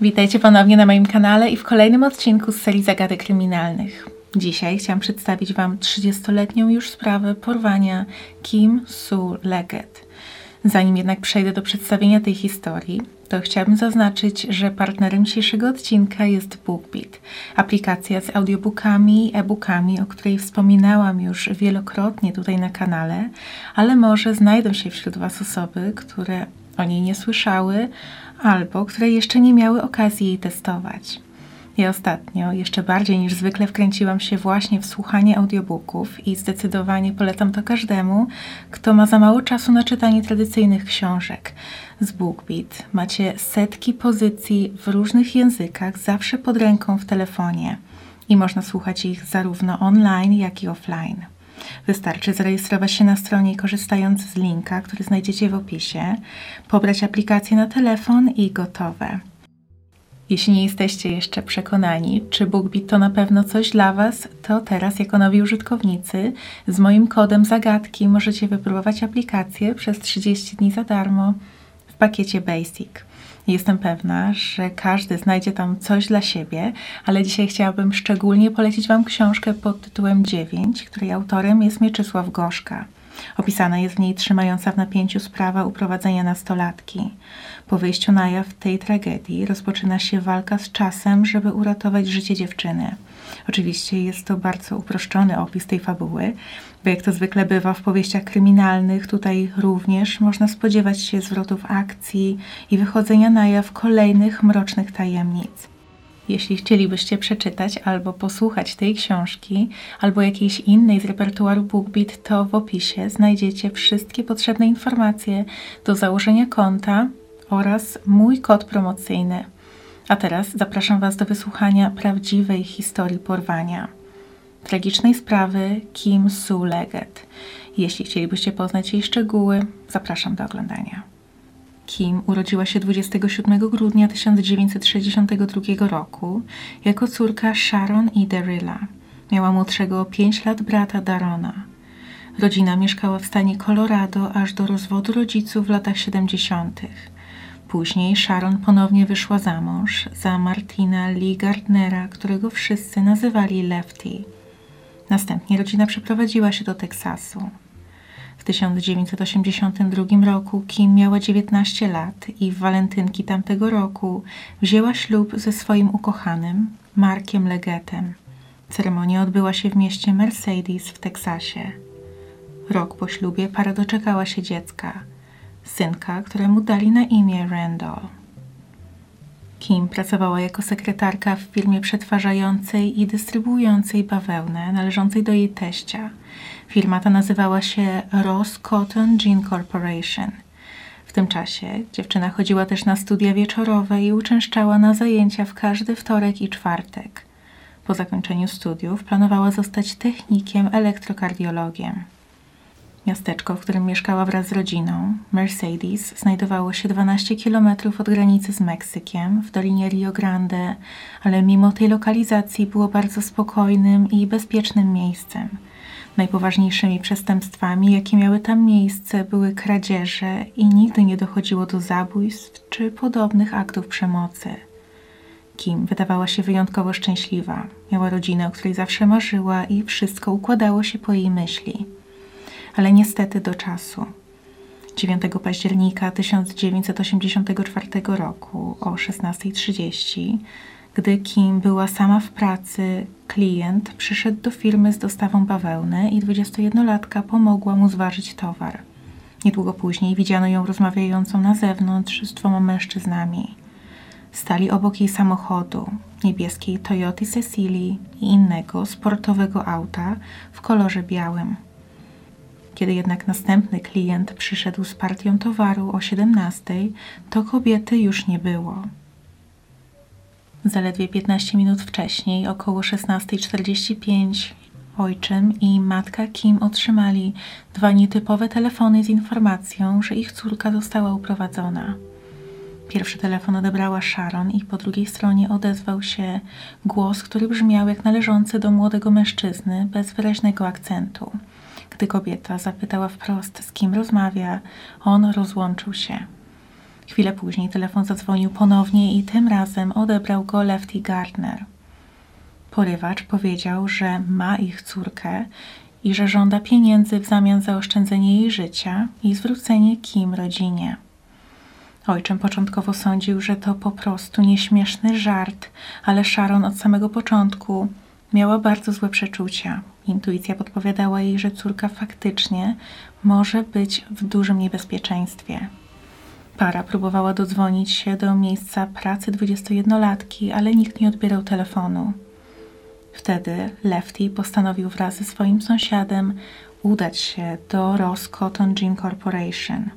Witajcie ponownie na moim kanale i w kolejnym odcinku z serii Zagadek Kryminalnych. Dzisiaj chciałam przedstawić Wam 30-letnią już sprawę porwania Kim Sue Leggett. Zanim jednak przejdę do przedstawienia tej historii, to chciałabym zaznaczyć, że partnerem dzisiejszego odcinka jest BookBeat, aplikacja z audiobookami e-bookami, o której wspominałam już wielokrotnie tutaj na kanale, ale może znajdą się wśród Was osoby, które o niej nie słyszały albo które jeszcze nie miały okazji jej testować. Ja ostatnio jeszcze bardziej niż zwykle wkręciłam się właśnie w słuchanie audiobooków i zdecydowanie polecam to każdemu, kto ma za mało czasu na czytanie tradycyjnych książek. Z BookBeat macie setki pozycji w różnych językach, zawsze pod ręką w telefonie i można słuchać ich zarówno online, jak i offline. Wystarczy zarejestrować się na stronie korzystając z linka, który znajdziecie w opisie, pobrać aplikację na telefon i gotowe. Jeśli nie jesteście jeszcze przekonani, czy BookBeat to na pewno coś dla Was, to teraz jako nowi użytkownicy z moim kodem zagadki możecie wypróbować aplikację przez 30 dni za darmo w pakiecie Basic. Jestem pewna, że każdy znajdzie tam coś dla siebie, ale dzisiaj chciałabym szczególnie polecić Wam książkę pod tytułem 9, której autorem jest Mieczysław Gorzka. Opisana jest w niej trzymająca w napięciu sprawa uprowadzenia nastolatki. Po wyjściu na jaw tej tragedii rozpoczyna się walka z czasem, żeby uratować życie dziewczyny. Oczywiście jest to bardzo uproszczony opis tej fabuły, bo jak to zwykle bywa w powieściach kryminalnych, tutaj również można spodziewać się zwrotów akcji i wychodzenia na jaw kolejnych mrocznych tajemnic. Jeśli chcielibyście przeczytać albo posłuchać tej książki, albo jakiejś innej z repertuaru BookBeat, to w opisie znajdziecie wszystkie potrzebne informacje do założenia konta oraz mój kod promocyjny. A teraz zapraszam Was do wysłuchania prawdziwej historii porwania. Tragicznej sprawy Kim Sue Leggett. Jeśli chcielibyście poznać jej szczegóły, zapraszam do oglądania. Kim urodziła się 27 grudnia 1962 roku jako córka Sharon i Daryla. Miała młodszego o 5 lat brata Darona. Rodzina mieszkała w stanie Colorado aż do rozwodu rodziców w latach 70. Później Sharon ponownie wyszła za mąż za Martina Lee Gardnera, którego wszyscy nazywali Lefty. Następnie rodzina przeprowadziła się do Teksasu. W 1982 roku Kim miała 19 lat i w walentynki tamtego roku wzięła ślub ze swoim ukochanym, Markiem Legettem. Ceremonia odbyła się w mieście Mercedes w Teksasie. Rok po ślubie para doczekała się dziecka – synka, któremu dali na imię Randall. Kim pracowała jako sekretarka w firmie przetwarzającej i dystrybuującej bawełnę należącej do jej teścia. Firma ta nazywała się Ross Cotton Jean Corporation. W tym czasie dziewczyna chodziła też na studia wieczorowe i uczęszczała na zajęcia w każdy wtorek i czwartek. Po zakończeniu studiów planowała zostać technikiem elektrokardiologiem. Miasteczko, w którym mieszkała wraz z rodziną, Mercedes, znajdowało się 12 km od granicy z Meksykiem, w dolinie Rio Grande, ale mimo tej lokalizacji było bardzo spokojnym i bezpiecznym miejscem. Najpoważniejszymi przestępstwami, jakie miały tam miejsce, były kradzieże i nigdy nie dochodziło do zabójstw czy podobnych aktów przemocy. Kim wydawała się wyjątkowo szczęśliwa. Miała rodzinę, o której zawsze marzyła i wszystko układało się po jej myśli ale niestety do czasu. 9 października 1984 roku o 16.30, gdy Kim była sama w pracy, klient przyszedł do firmy z dostawą bawełny i 21-latka pomogła mu zważyć towar. Niedługo później widziano ją rozmawiającą na zewnątrz z dwoma mężczyznami. Stali obok jej samochodu, niebieskiej Toyoty Cecilii i innego sportowego auta w kolorze białym. Kiedy jednak następny klient przyszedł z partią towaru o 17, to kobiety już nie było. Zaledwie 15 minut wcześniej, około 16.45, ojczym i matka Kim otrzymali dwa nietypowe telefony z informacją, że ich córka została uprowadzona. Pierwszy telefon odebrała Sharon i po drugiej stronie odezwał się głos, który brzmiał jak należący do młodego mężczyzny bez wyraźnego akcentu. Gdy kobieta zapytała wprost, z kim rozmawia, on rozłączył się. Chwilę później telefon zadzwonił ponownie i tym razem odebrał go Lefty Gardner. Porywacz powiedział, że ma ich córkę i że żąda pieniędzy w zamian za oszczędzenie jej życia i zwrócenie Kim rodzinie. Ojczym początkowo sądził, że to po prostu nieśmieszny żart, ale Sharon od samego początku miała bardzo złe przeczucia. Intuicja podpowiadała jej, że córka faktycznie może być w dużym niebezpieczeństwie. Para próbowała dodzwonić się do miejsca pracy 21-latki, ale nikt nie odbierał telefonu. Wtedy Lefty postanowił wraz ze swoim sąsiadem udać się do Ross Cotton Gin Corporation.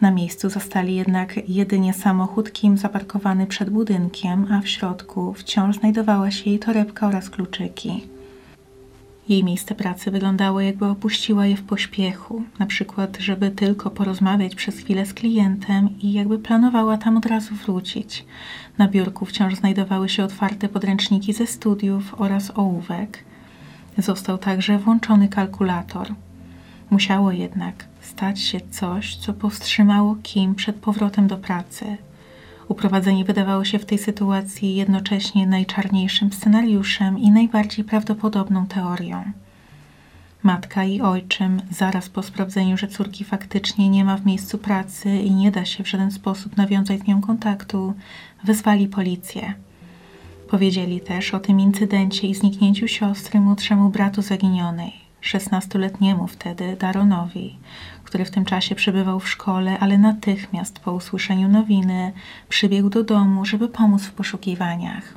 Na miejscu zastali jednak jedynie samochód Kim zaparkowany przed budynkiem, a w środku wciąż znajdowała się jej torebka oraz kluczyki. Jej miejsce pracy wyglądało, jakby opuściła je w pośpiechu, na przykład, żeby tylko porozmawiać przez chwilę z klientem i jakby planowała tam od razu wrócić. Na biurku wciąż znajdowały się otwarte podręczniki ze studiów oraz ołówek. Został także włączony kalkulator. Musiało jednak stać się coś, co powstrzymało Kim przed powrotem do pracy. Uprowadzenie wydawało się w tej sytuacji jednocześnie najczarniejszym scenariuszem i najbardziej prawdopodobną teorią. Matka i ojczym, zaraz po sprawdzeniu, że córki faktycznie nie ma w miejscu pracy i nie da się w żaden sposób nawiązać z nią kontaktu, wezwali policję. Powiedzieli też o tym incydencie i zniknięciu siostry młodszemu bratu zaginionej, szesnastoletniemu wtedy Daronowi, który w tym czasie przebywał w szkole, ale natychmiast po usłyszeniu nowiny przybiegł do domu, żeby pomóc w poszukiwaniach.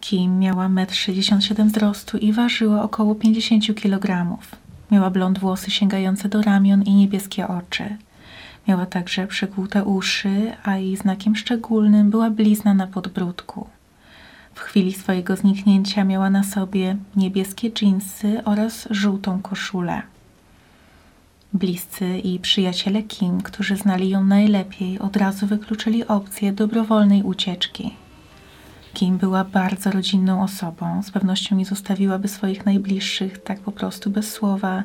Kim miała 1,67 m wzrostu i ważyła około 50 kg. Miała blond włosy sięgające do ramion i niebieskie oczy. Miała także przykłute uszy, a jej znakiem szczególnym była blizna na podbródku. W chwili swojego zniknięcia miała na sobie niebieskie dżinsy oraz żółtą koszulę. Bliscy i przyjaciele Kim, którzy znali ją najlepiej, od razu wykluczyli opcję dobrowolnej ucieczki. Kim była bardzo rodzinną osobą, z pewnością nie zostawiłaby swoich najbliższych tak po prostu bez słowa,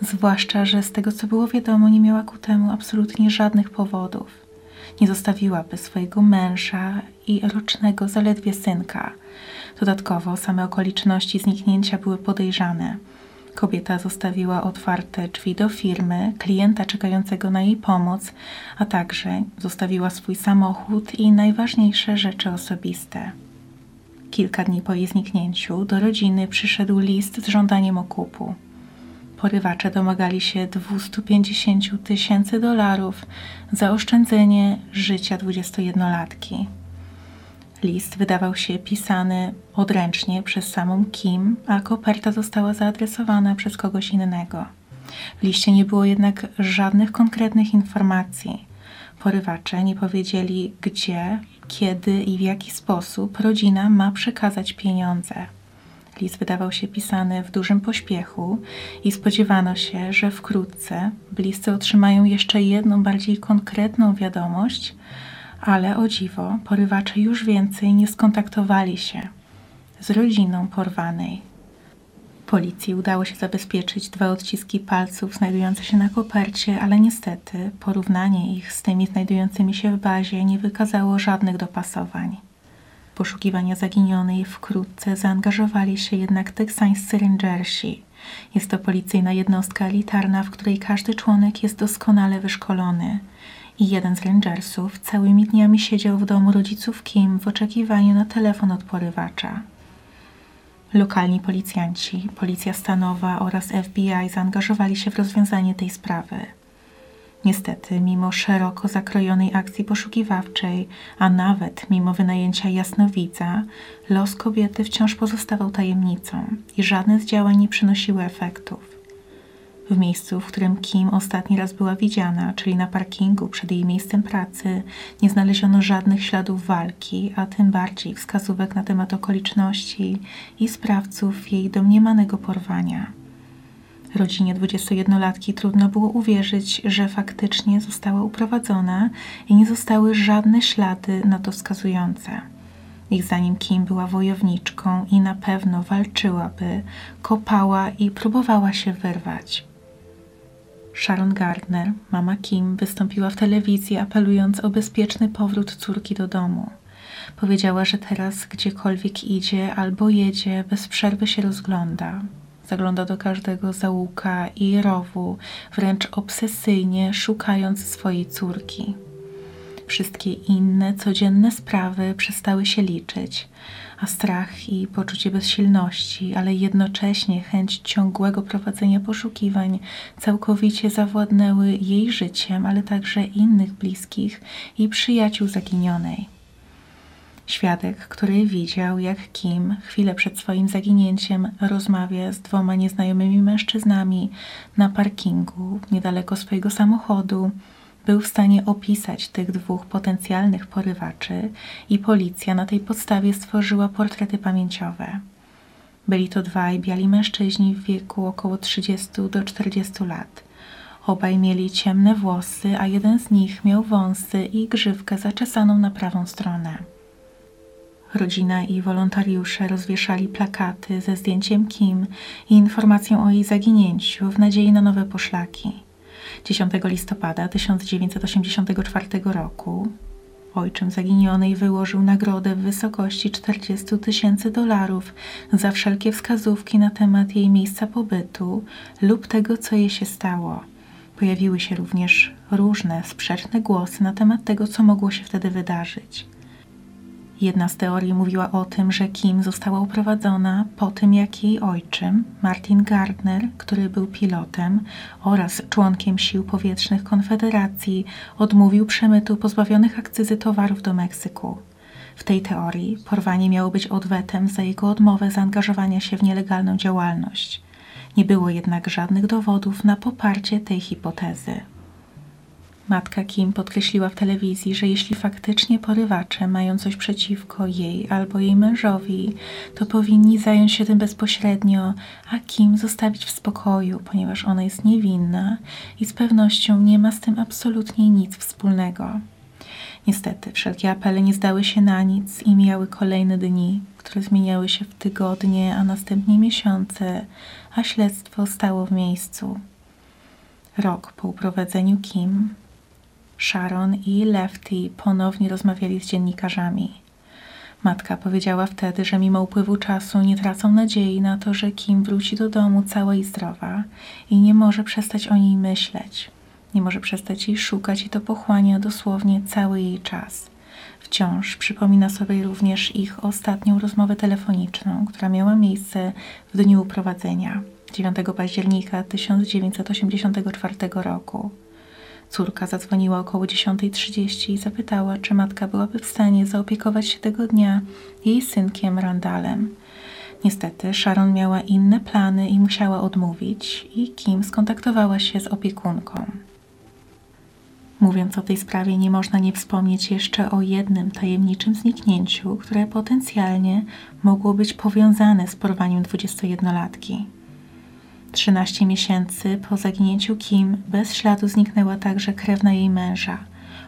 zwłaszcza, że z tego co było wiadomo, nie miała ku temu absolutnie żadnych powodów. Nie zostawiłaby swojego męża i rocznego zaledwie synka. Dodatkowo same okoliczności zniknięcia były podejrzane. Kobieta zostawiła otwarte drzwi do firmy, klienta czekającego na jej pomoc, a także zostawiła swój samochód i najważniejsze rzeczy osobiste. Kilka dni po jej zniknięciu do rodziny przyszedł list z żądaniem okupu. Porywacze domagali się 250 tysięcy dolarów za oszczędzenie życia 21-latki. List wydawał się pisany odręcznie przez samą Kim, a koperta została zaadresowana przez kogoś innego. W liście nie było jednak żadnych konkretnych informacji. Porywacze nie powiedzieli, gdzie, kiedy i w jaki sposób rodzina ma przekazać pieniądze. List wydawał się pisany w dużym pośpiechu i spodziewano się, że wkrótce bliscy otrzymają jeszcze jedną bardziej konkretną wiadomość, ale o dziwo porywacze już więcej nie skontaktowali się z rodziną porwanej. Policji udało się zabezpieczyć dwa odciski palców znajdujące się na kopercie, ale niestety porównanie ich z tymi znajdującymi się w bazie nie wykazało żadnych dopasowań. Poszukiwania zaginionej wkrótce zaangażowali się jednak teksańscy rangersi. Jest to policyjna jednostka elitarna, w której każdy członek jest doskonale wyszkolony i jeden z rangersów całymi dniami siedział w domu rodziców Kim w oczekiwaniu na telefon od porywacza. Lokalni policjanci, policja stanowa oraz FBI zaangażowali się w rozwiązanie tej sprawy. Niestety, mimo szeroko zakrojonej akcji poszukiwawczej, a nawet mimo wynajęcia jasnowidza, los kobiety wciąż pozostawał tajemnicą i żadne z działań nie przynosiły efektów. W miejscu, w którym Kim ostatni raz była widziana, czyli na parkingu przed jej miejscem pracy, nie znaleziono żadnych śladów walki, a tym bardziej wskazówek na temat okoliczności i sprawców jej domniemanego porwania. Rodzinie 21-latki trudno było uwierzyć, że faktycznie została uprowadzona i nie zostały żadne ślady na to wskazujące. Ich zdaniem Kim była wojowniczką i na pewno walczyłaby, kopała i próbowała się wyrwać. Sharon Gardner, mama Kim, wystąpiła w telewizji apelując o bezpieczny powrót córki do domu. Powiedziała, że teraz gdziekolwiek idzie albo jedzie, bez przerwy się rozgląda. Zagląda do każdego załuka i rowu, wręcz obsesyjnie szukając swojej córki. Wszystkie inne, codzienne sprawy przestały się liczyć, a strach i poczucie bezsilności, ale jednocześnie chęć ciągłego prowadzenia poszukiwań całkowicie zawładnęły jej życiem, ale także innych bliskich i przyjaciół zaginionej. Świadek, który widział, jak Kim chwilę przed swoim zaginięciem rozmawia z dwoma nieznajomymi mężczyznami na parkingu niedaleko swojego samochodu, był w stanie opisać tych dwóch potencjalnych porywaczy i policja na tej podstawie stworzyła portrety pamięciowe. Byli to dwaj biali mężczyźni w wieku około 30 do 40 lat. Obaj mieli ciemne włosy, a jeden z nich miał wąsy i grzywkę zaczesaną na prawą stronę. Rodzina i wolontariusze rozwieszali plakaty ze zdjęciem Kim i informacją o jej zaginięciu w nadziei na nowe poszlaki. 10 listopada 1984 roku ojczym zaginionej wyłożył nagrodę w wysokości 40 tysięcy dolarów za wszelkie wskazówki na temat jej miejsca pobytu lub tego, co jej się stało. Pojawiły się również różne sprzeczne głosy na temat tego, co mogło się wtedy wydarzyć. Jedna z teorii mówiła o tym, że Kim została uprowadzona po tym, jak jej ojczym, Martin Gardner, który był pilotem oraz członkiem sił powietrznych Konfederacji, odmówił przemytu pozbawionych akcyzy towarów do Meksyku. W tej teorii porwanie miało być odwetem za jego odmowę zaangażowania się w nielegalną działalność. Nie było jednak żadnych dowodów na poparcie tej hipotezy. Matka Kim podkreśliła w telewizji, że jeśli faktycznie porywacze mają coś przeciwko jej albo jej mężowi, to powinni zająć się tym bezpośrednio, a Kim zostawić w spokoju, ponieważ ona jest niewinna i z pewnością nie ma z tym absolutnie nic wspólnego. Niestety, wszelkie apele nie zdały się na nic i mijały kolejne dni, które zmieniały się w tygodnie, a następnie miesiące, a śledztwo stało w miejscu. Rok po uprowadzeniu Kim Sharon i Lefty ponownie rozmawiali z dziennikarzami. Matka powiedziała wtedy, że mimo upływu czasu nie tracą nadziei na to, że Kim wróci do domu cała i zdrowa i nie może przestać o niej myśleć. Nie może przestać jej szukać i to pochłania dosłownie cały jej czas. Wciąż przypomina sobie również ich ostatnią rozmowę telefoniczną, która miała miejsce w dniu uprowadzenia 9 października 1984 roku. Córka zadzwoniła około 10.30 i zapytała, czy matka byłaby w stanie zaopiekować się tego dnia jej synkiem Randalem. Niestety Sharon miała inne plany i musiała odmówić, i Kim skontaktowała się z opiekunką. Mówiąc o tej sprawie, nie można nie wspomnieć jeszcze o jednym tajemniczym zniknięciu, które potencjalnie mogło być powiązane z porwaniem 21-latki. 13 miesięcy po zaginięciu Kim bez śladu zniknęła także krewna jej męża,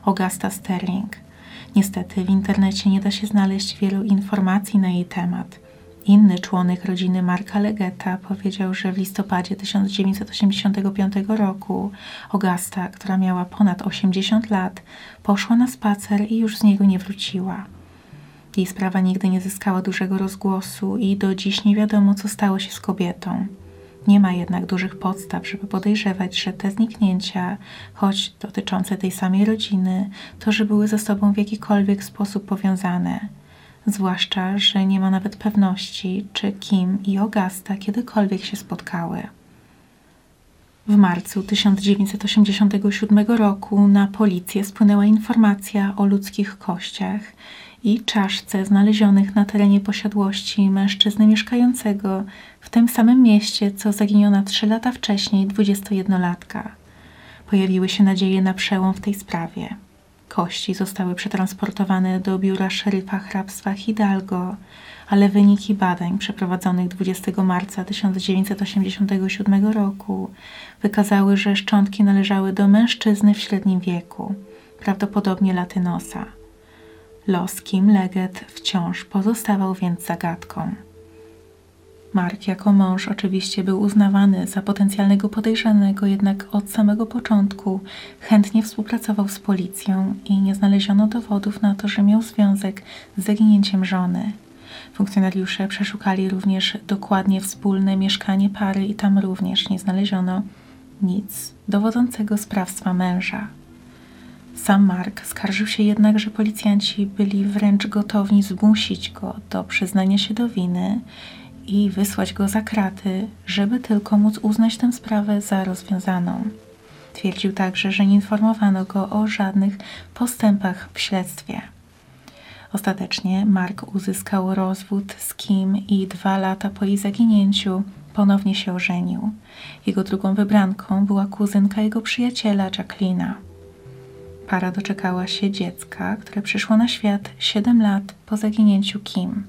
Augusta Sterling. Niestety w internecie nie da się znaleźć wielu informacji na jej temat. Inny członek rodziny Marka Legeta powiedział, że w listopadzie 1985 roku Augusta, która miała ponad 80 lat, poszła na spacer i już z niego nie wróciła. Jej sprawa nigdy nie zyskała dużego rozgłosu i do dziś nie wiadomo, co stało się z kobietą. Nie ma jednak dużych podstaw, żeby podejrzewać, że te zniknięcia, choć dotyczące tej samej rodziny, to, że były ze sobą w jakikolwiek sposób powiązane. Zwłaszcza, że nie ma nawet pewności, czy Kim i Augusta kiedykolwiek się spotkały. W marcu 1987 roku na policję spłynęła informacja o ludzkich kościach i czaszce znalezionych na terenie posiadłości mężczyzny mieszkającego w tym samym mieście, co zaginiona trzy lata wcześniej 21-latka. Pojawiły się nadzieje na przełom w tej sprawie. Kości zostały przetransportowane do biura szeryfa hrabstwa Hidalgo, ale wyniki badań przeprowadzonych 20 marca 1987 roku wykazały, że szczątki należały do mężczyzny w średnim wieku, prawdopodobnie latynosa. Los Kim Leggett wciąż pozostawał więc zagadką. Mark jako mąż oczywiście był uznawany za potencjalnego podejrzanego, jednak od samego początku chętnie współpracował z policją i nie znaleziono dowodów na to, że miał związek z zaginięciem żony. Funkcjonariusze przeszukali również dokładnie wspólne mieszkanie pary i tam również nie znaleziono nic dowodzącego sprawstwa męża. Sam Mark skarżył się jednak, że policjanci byli wręcz gotowi zmusić go do przyznania się do winy i wysłać go za kraty, żeby tylko móc uznać tę sprawę za rozwiązaną. Twierdził także, że nie informowano go o żadnych postępach w śledztwie. Ostatecznie Mark uzyskał rozwód z Kim i dwa lata po jej zaginięciu ponownie się ożenił. Jego drugą wybranką była kuzynka jego przyjaciela Jacquelina. Para doczekała się dziecka, które przyszło na świat 7 lat po zaginięciu Kim.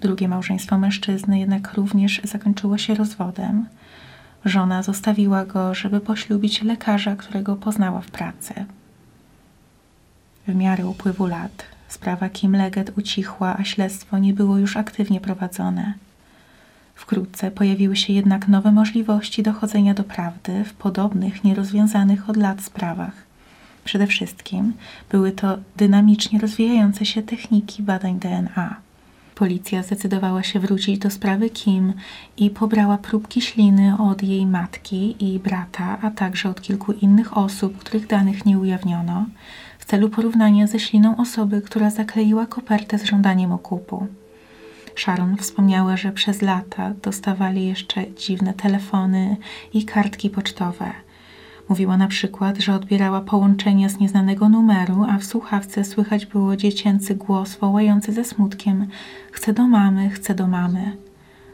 Drugie małżeństwo mężczyzny jednak również zakończyło się rozwodem. Żona zostawiła go, żeby poślubić lekarza, którego poznała w pracy. W miarę upływu lat sprawa Kim Leggett ucichła, a śledztwo nie było już aktywnie prowadzone. Wkrótce pojawiły się jednak nowe możliwości dochodzenia do prawdy w podobnych, nierozwiązanych od lat sprawach. Przede wszystkim były to dynamicznie rozwijające się techniki badań DNA. Policja zdecydowała się wrócić do sprawy Kim i pobrała próbki śliny od jej matki i brata, a także od kilku innych osób, których danych nie ujawniono, w celu porównania ze śliną osoby, która zakleiła kopertę z żądaniem okupu. Sharon wspomniała, że przez lata dostawali jeszcze dziwne telefony i kartki pocztowe – Mówiła na przykład, że odbierała połączenia z nieznanego numeru, a w słuchawce słychać było dziecięcy głos wołający ze smutkiem: Chcę do mamy, chcę do mamy.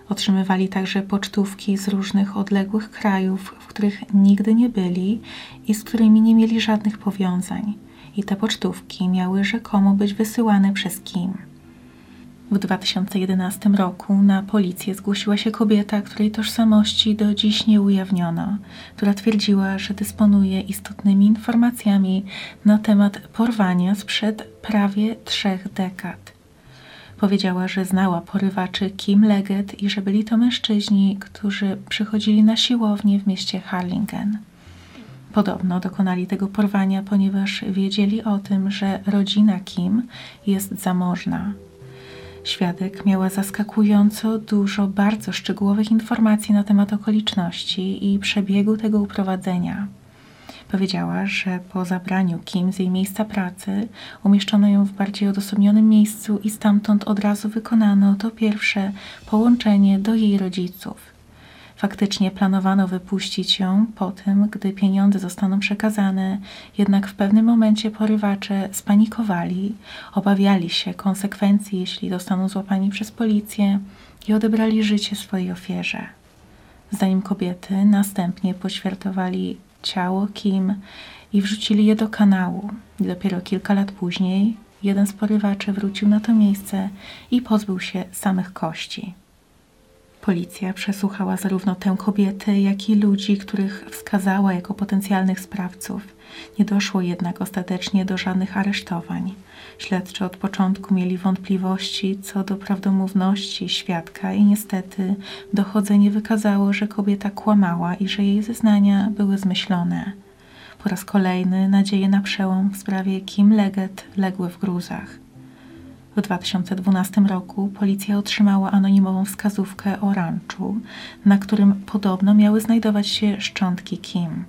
Otrzymywali także pocztówki z różnych odległych krajów, w których nigdy nie byli i z którymi nie mieli żadnych powiązań. I te pocztówki miały rzekomo być wysyłane przez Kim. W 2011 roku na policję zgłosiła się kobieta, której tożsamości do dziś nie ujawniono, która twierdziła, że dysponuje istotnymi informacjami na temat porwania sprzed prawie trzech dekad. Powiedziała, że znała porywaczy Kim Leggett i że byli to mężczyźni, którzy przychodzili na siłownię w mieście Harlingen. Podobno dokonali tego porwania, ponieważ wiedzieli o tym, że rodzina Kim jest zamożna. Świadek miała zaskakująco dużo bardzo szczegółowych informacji na temat okoliczności i przebiegu tego uprowadzenia. Powiedziała, że po zabraniu Kim z jej miejsca pracy umieszczono ją w bardziej odosobnionym miejscu i stamtąd od razu wykonano to pierwsze połączenie do jej rodziców. Faktycznie planowano wypuścić ją po tym, gdy pieniądze zostaną przekazane, jednak w pewnym momencie porywacze spanikowali, obawiali się konsekwencji, jeśli zostaną złapani przez policję i odebrali życie swojej ofierze. Zdaniem kobiety następnie poświartowali ciało Kim i wrzucili je do kanału. Dopiero kilka lat później jeden z porywaczy wrócił na to miejsce i pozbył się samych kości. Policja przesłuchała zarówno tę kobietę, jak i ludzi, których wskazała jako potencjalnych sprawców. Nie doszło jednak ostatecznie do żadnych aresztowań. Śledczy od początku mieli wątpliwości co do prawdomówności świadka i niestety dochodzenie wykazało, że kobieta kłamała i że jej zeznania były zmyślone. Po raz kolejny nadzieje na przełom w sprawie Kim Leggett legły w gruzach. W 2012 roku policja otrzymała anonimową wskazówkę o ranczu, na którym podobno miały znajdować się szczątki Kim.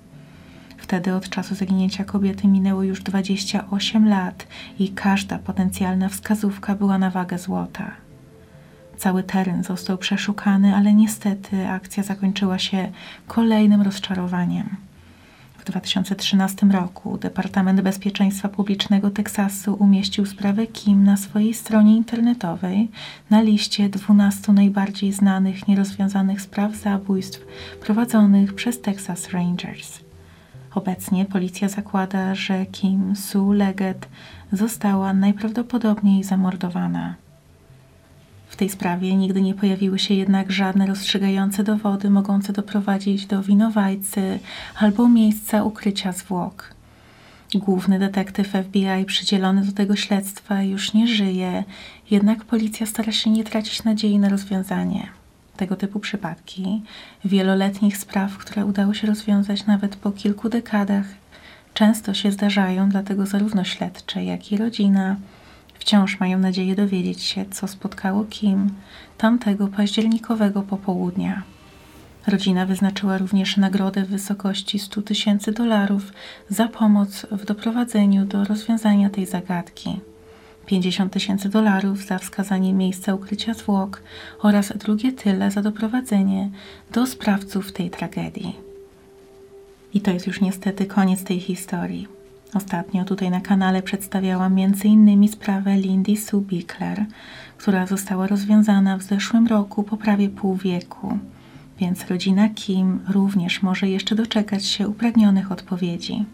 Wtedy od czasu zaginięcia kobiety minęło już 28 lat i każda potencjalna wskazówka była na wagę złota. Cały teren został przeszukany, ale niestety akcja zakończyła się kolejnym rozczarowaniem. W 2013 roku Departament Bezpieczeństwa Publicznego Teksasu umieścił sprawę Kim na swojej stronie internetowej na liście 12 najbardziej znanych nierozwiązanych spraw zabójstw prowadzonych przez Texas Rangers. Obecnie policja zakłada, że Kim Sue Leggett została najprawdopodobniej zamordowana. W tej sprawie nigdy nie pojawiły się jednak żadne rozstrzygające dowody mogące doprowadzić do winowajcy albo miejsca ukrycia zwłok. Główny detektyw FBI przydzielony do tego śledztwa już nie żyje, jednak policja stara się nie tracić nadziei na rozwiązanie. tego typu przypadki, wieloletnich spraw, które udało się rozwiązać nawet po kilku dekadach, często się zdarzają, dlatego zarówno śledcze, jak i rodzina wciąż mają nadzieję dowiedzieć się, co spotkało Kim tamtego październikowego popołudnia. Rodzina wyznaczyła również nagrodę w wysokości 100 tysięcy dolarów za pomoc w doprowadzeniu do rozwiązania tej zagadki. 50 tysięcy dolarów za wskazanie miejsca ukrycia zwłok oraz drugie tyle za doprowadzenie do sprawców tej tragedii. I to jest już niestety koniec tej historii. Ostatnio tutaj na kanale przedstawiałam m.in. sprawę Lindy Sue Bickler, która została rozwiązana w zeszłym roku po prawie pół wieku, więc rodzina Kim również może jeszcze doczekać się upragnionych odpowiedzi.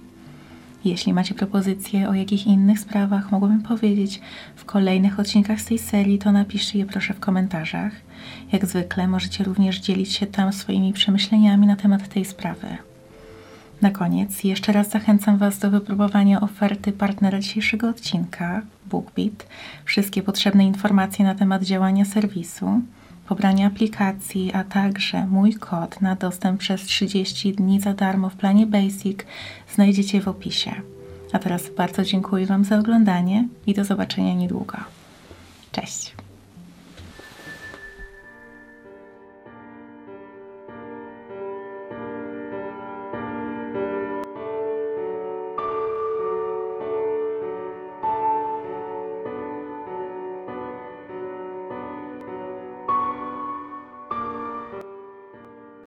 Jeśli macie propozycje, o jakich innych sprawach mogłabym powiedzieć w kolejnych odcinkach z tej serii, to napiszcie je proszę w komentarzach. Jak zwykle możecie również dzielić się tam swoimi przemyśleniami na temat tej sprawy. Na koniec jeszcze raz zachęcam Was do wypróbowania oferty partnera dzisiejszego odcinka BookBeat. Wszystkie potrzebne informacje na temat działania serwisu, pobrania aplikacji, a także mój kod na dostęp przez 30 dni za darmo w planie Basic znajdziecie w opisie. A teraz bardzo dziękuję Wam za oglądanie i do zobaczenia niedługo. Cześć!